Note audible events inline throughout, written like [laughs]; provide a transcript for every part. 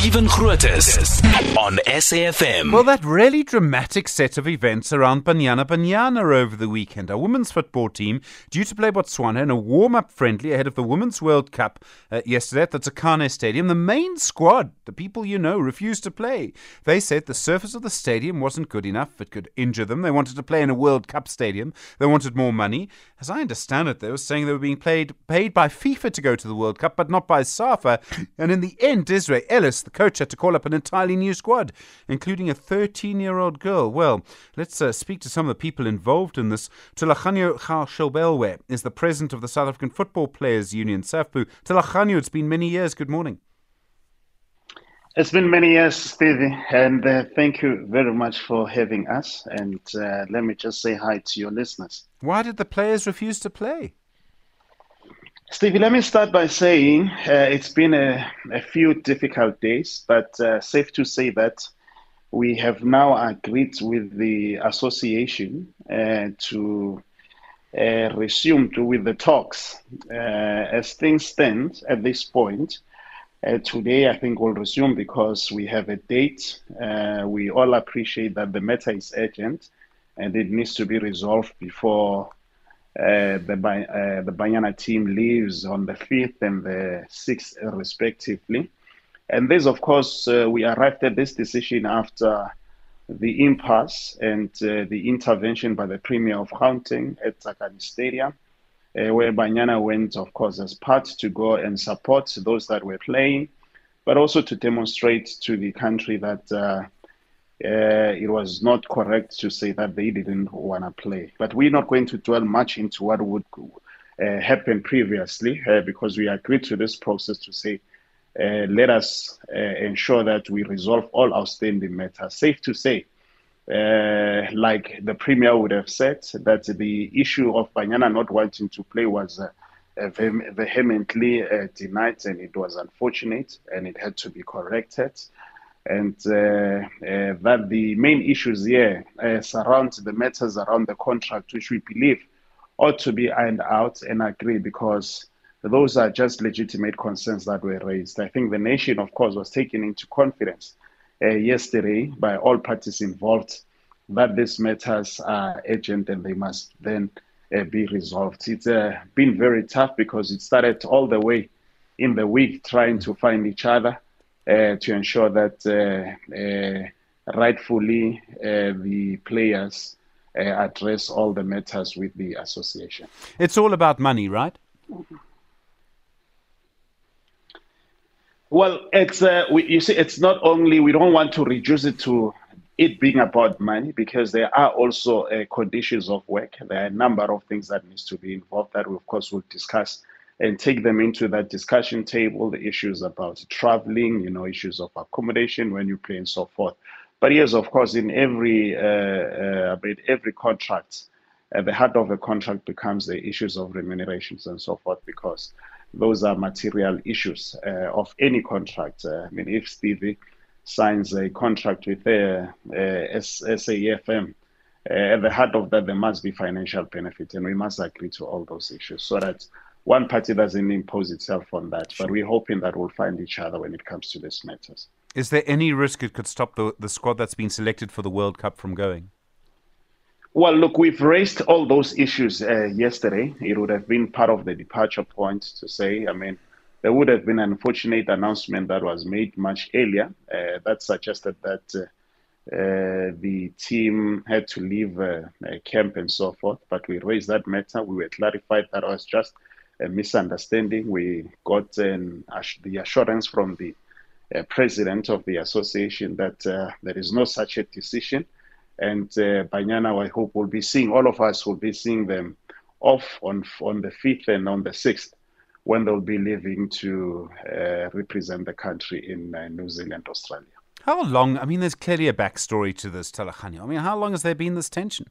Stephen Grootes on SAFM. Well, that really dramatic set of events around Banyana Banyana over the weekend. Our women's football team due to play Botswana in a warm-up friendly ahead of the Women's World Cup uh, yesterday at the Tsakane Stadium. The main squad, the people you know, refused to play. They said the surface of the stadium wasn't good enough. It could injure them. They wanted to play in a World Cup stadium. They wanted more money. As I understand it, they were saying they were being played, paid by FIFA to go to the World Cup, but not by SAFA. And in the end, Desiree Ellis, the coach, had to call up an entirely new squad, including a 13 year old girl. Well, let's uh, speak to some of the people involved in this. Thulaganyo Gaoshubelwe is the president of the South African Football Players Union, SAFPU. Thulaganyo, it's been many years. Good morning. It's been many years, Stevie, and uh, thank you very much for having us. And uh, let me just say hi to your listeners. Why did the players refuse to play? Stevie, let me start by saying uh, it's been a, a, few difficult days, but uh, safe to say that we have now agreed with the association uh, to uh, resume to, with the talks. Uh, as things stand at this point, uh, today I think we'll resume because we have a date. we all appreciate that the matter is urgent and it needs to be resolved before uh, the uh, the Banyana team leaves on the fifth and the sixth, respectively. And this, of course, uh, we arrived at this decision after the impasse and uh, the intervention by the Premier of Gauteng at Tsakane Stadium, uh, where Banyana went, of course, as part to go and support those that were playing, but also to demonstrate to the country that uh, it was not correct to say that they didn't want to play. But we're not going to dwell much into what would uh, happen previously uh, because we agreed to this process to say, uh, let us uh, ensure that we resolve all outstanding matters. Safe to say, uh, like the Premier would have said, that the issue of Banyana not wanting to play was vehemently denied and it was unfortunate and it had to be corrected and uh, uh, that the main issues here uh, surround the matters around the contract, which we believe ought to be ironed out and agreed because those are just legitimate concerns that were raised. I think the nation, of course, was taken into confidence uh, yesterday by all parties involved that these matters are urgent and they must then uh, be resolved. It's uh, been very tough because it started all the way in the week trying to find each other to ensure that uh, uh, rightfully the players address all the matters with the association. It's all about money, right? Well, it's uh, we, you see, it's not only we don't want to reduce it to it being about money because there are also uh, conditions of work. There are a number of things that needs to be involved that we of course will discuss and take them into that discussion table, the issues about traveling, you know, issues of accommodation when you play and so forth. But yes, of course, in every uh, uh, every contract, at the heart of the contract becomes the issues of remunerations and so forth, because those are material issues uh, of any contract. Uh, I mean, if Stevie signs a contract with a, a SAFM, uh, at the heart of that, there must be financial benefit, and we must agree to all those issues so that one party doesn't impose itself on that, but we're hoping that we'll find each other when it comes to these matters. Is there any risk it could stop the, the squad that's been selected for the World Cup from going? Well, look, we've raised all those issues uh, yesterday. It would have been part of the departure point to say, I mean, there would have been an unfortunate announcement that was made much earlier uh, that suggested that uh, uh the team had to leave uh, camp and so forth. But we raised that matter. We were clarified that was just a misunderstanding. We got an, the assurance from the uh, president of the association that uh, there is no such a decision. And uh, Banyana, I hope, will be seeing, all of us will be seeing them off on, on the 5th and on the 6th when they'll be leaving to uh, represent the country in uh, New Zealand, Australia. How long? I mean, there's clearly a backstory to this, Thulaganyo. I mean, how long has there been this tension?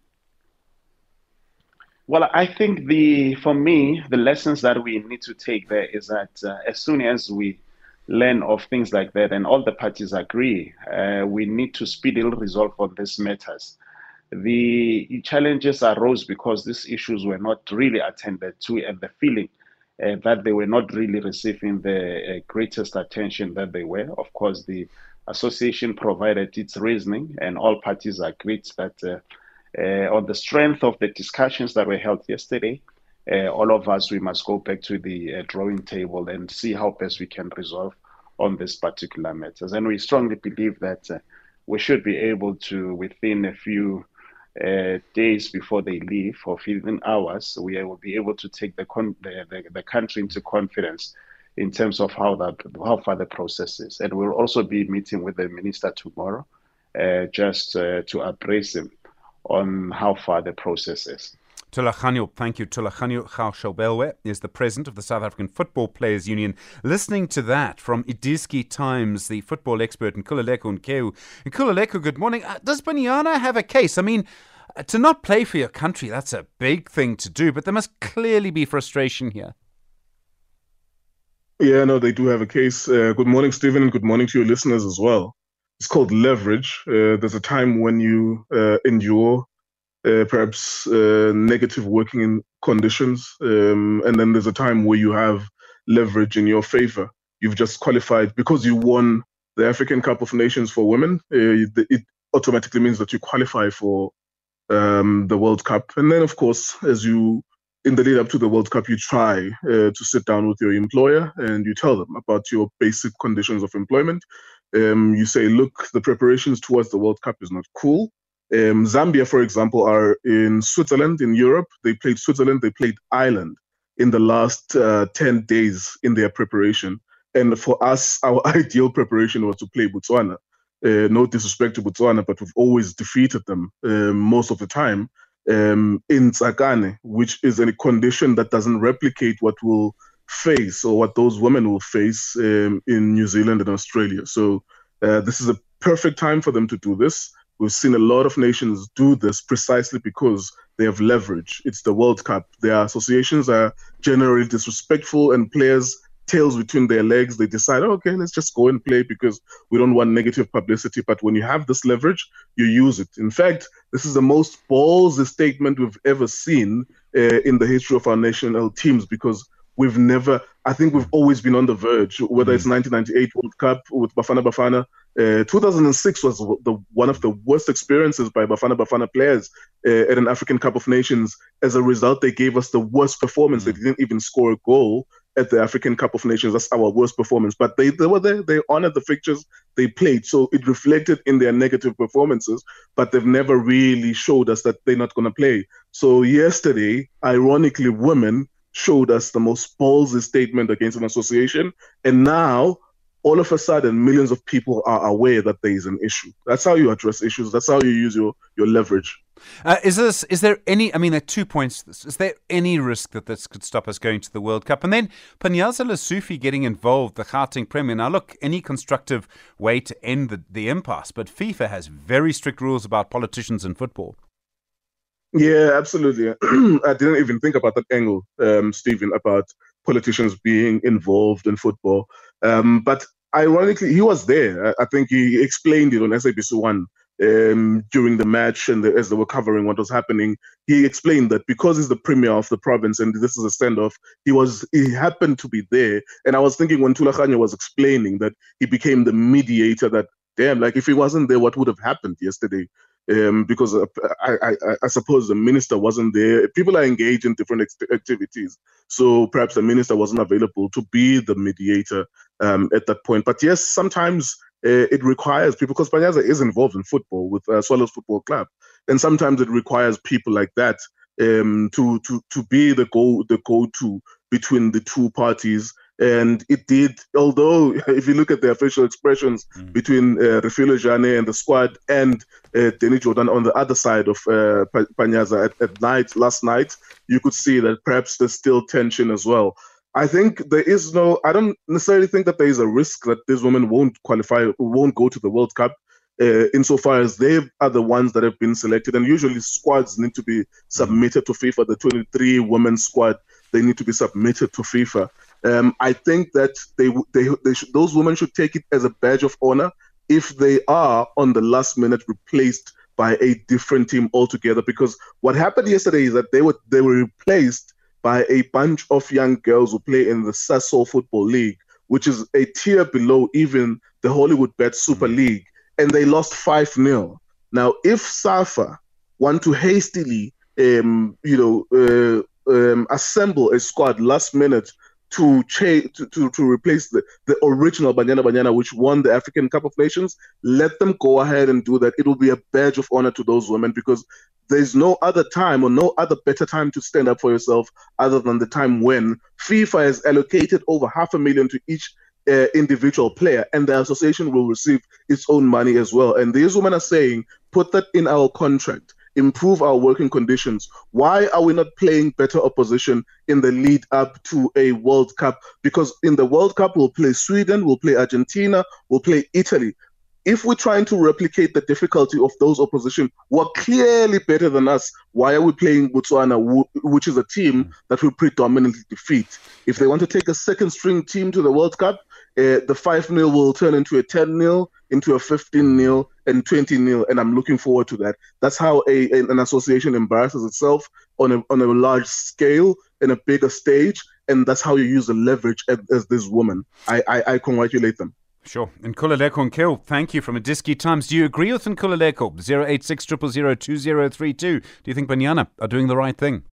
Well, I think the for me the lessons that we need to take there is that uh, as soon as we learn of things like that and all the parties agree, uh, we need to speedily resolve on these matters. The challenges arose because these issues were not really attended to, and the feeling uh, that they were not really receiving the uh, greatest attention that they were. Of course, the association provided its reasoning, and all parties agreed that uh, on the strength of the discussions that were held yesterday, uh, all of us we must go back to the drawing table and see how best we can resolve on this particular matters. And we strongly believe that we should be able to, within a few uh, days before they leave, or within hours, we will be able to take the, con- the, the, the, country into confidence in terms of how that how far the process is. And we'll also be meeting with the minister tomorrow, uh, just uh, to appraise him on how far the process is. Thulaganyo, thank you. Thulaganyo Gaoshubelwe is the president of the South African Football Players Union. Listening to that from iDiski Times, the football expert in Nkululeko Nkewu. Nkululeko, good morning. Uh, does Banyana have a case? I mean, uh, to not play for your country, that's a big thing to do, but there must clearly be frustration here. Yeah, no, they do have a case. Uh, good morning, Stephen, and good morning to your listeners as well. It's called leverage. Uh, there's a time when you uh, endure uh, perhaps uh, negative working conditions, um, and then there's a time where you have leverage in your favor. You've just qualified because you won the African Cup of Nations for women. Uh, it automatically means that you qualify for um, the World Cup, and then of course, as you in the lead up to the World Cup, you try uh, to sit down with your employer and you tell them about your basic conditions of employment. Um, you say, look, the preparations towards the World Cup is not cool. Um, Zambia, for example, are in Switzerland, in Europe. They played Switzerland, they played Ireland in the last uh, 10 days in their preparation. And for us, [laughs] our ideal preparation was to play Botswana. Uh, no disrespect to Botswana, but we've always defeated them uh, most of the time um, in Tsakane, which is a condition that doesn't replicate what we'll face or what those women will face um, in New Zealand and Australia. So uh, this is a perfect time for them to do this. We've seen a lot of nations do this precisely because they have leverage. It's the World Cup. Their associations are generally disrespectful, and players tails between their legs. They decide, oh, okay, let's just go and play because we don't want negative publicity. But when you have this leverage, you use it. In fact, this is the most ballsy statement we've ever seen uh, in the history of our national teams because we've never, I think we've always been on the verge, whether it's 1998 mm. World Cup with Bafana Bafana. Uh, 2006 was the one of the worst experiences by Bafana Bafana players uh, at an African Cup of Nations. As a result, they gave us the worst performance. Mm. They didn't even score a goal at the African Cup of Nations. That's our worst performance. But they, they were there, they honored the fixtures, they played. So it reflected in their negative performances, but they've never really showed us that they're not going to play. So yesterday, ironically, women showed us the most ballsy statement against an association. And now, all of a sudden, millions of people are aware that there is an issue. That's how you address issues. That's how you use your, your leverage. Uh, is this? Is there any? I mean, there are two points. Is there any risk that this could stop us going to the World Cup? And then Panyaza Lesufi getting involved, the Gauteng Premier. Now, look, any constructive way to end the, the impasse, but FIFA has very strict rules about politicians in football. Yeah, absolutely. [clears throat] I didn't even think about that angle, um, Stephen, about politicians being involved in football. Um, but ironically, he was there. I, think he explained it on SABC One um, during the match and the, as they were covering what was happening. He explained that because he's the premier of the province and this is a standoff, he was he happened to be there. And I was thinking when Thulaganyo was explaining that he became the mediator. That damn, like if he wasn't there, what would have happened yesterday? Um, because uh, I, I, I, suppose the minister wasn't there. People are engaged in different activities, so perhaps the minister wasn't available to be the mediator um, at that point. But yes, sometimes uh, it requires people because Panyaza is involved in football with uh, Swallows Football Club, and sometimes it requires people like that um, to to to be the go the go to between the two parties and it did, although [laughs] if you look at the official expressions mm. between uh, Refiloe Jane and the squad and uh, Jordaan on the other side of uh, Panyaza at, at night, last night, you could see that perhaps there's still tension as well. I think there is no, I don't necessarily think that there is a risk that these women won't qualify, won't go to the World Cup. Uh, insofar as they are the ones that have been selected, and usually squads need to be submitted to FIFA. The 23 women squad they need to be submitted to FIFA. Um, I think that they, they, they should, those women should take it as a badge of honor if they are on the last minute replaced by a different team altogether. Because what happened yesterday is that they were they were replaced by a bunch of young girls who play in the Sasol Football League, which is a tier below even the Hollywood Bet Super mm. League, and they lost 5 0. Now, if SAFA want to hastily, um, you know, uh, um, assemble a squad last minute to, cha- to, to, to replace the, the original Banyana Banyana, which won the African Cup of Nations, let them go ahead and do that. It will be a badge of honor to those women because there's no other time or no other better time to stand up for yourself other than the time when FIFA has allocated over half a million to each uh, individual player, and the association will receive its own money as well. And these women are saying, put that in our contract improve our working conditions. Why are we not playing better opposition in the lead up to a World Cup? Because in the World Cup, we'll play Sweden, we'll play Argentina, we'll play Italy. If we're trying to replicate the difficulty of those opposition who are clearly better than us, why are we playing Botswana, which is a team that we predominantly defeat? If they want to take a second string team to the World Cup, uh, the 5 0 will turn into a 10 0, into a 15 0, and 20 0. And I'm looking forward to that. That's how a, an association embarrasses itself on a, on a large scale, in a bigger stage. And that's how you use the leverage as, as this woman. I, I, I congratulate them. Sure. And Nkululeko Nkill, thank you from iDiski Times. Do you agree with Nkululeko? 086 000 2032. Do you think Banyana are doing the right thing?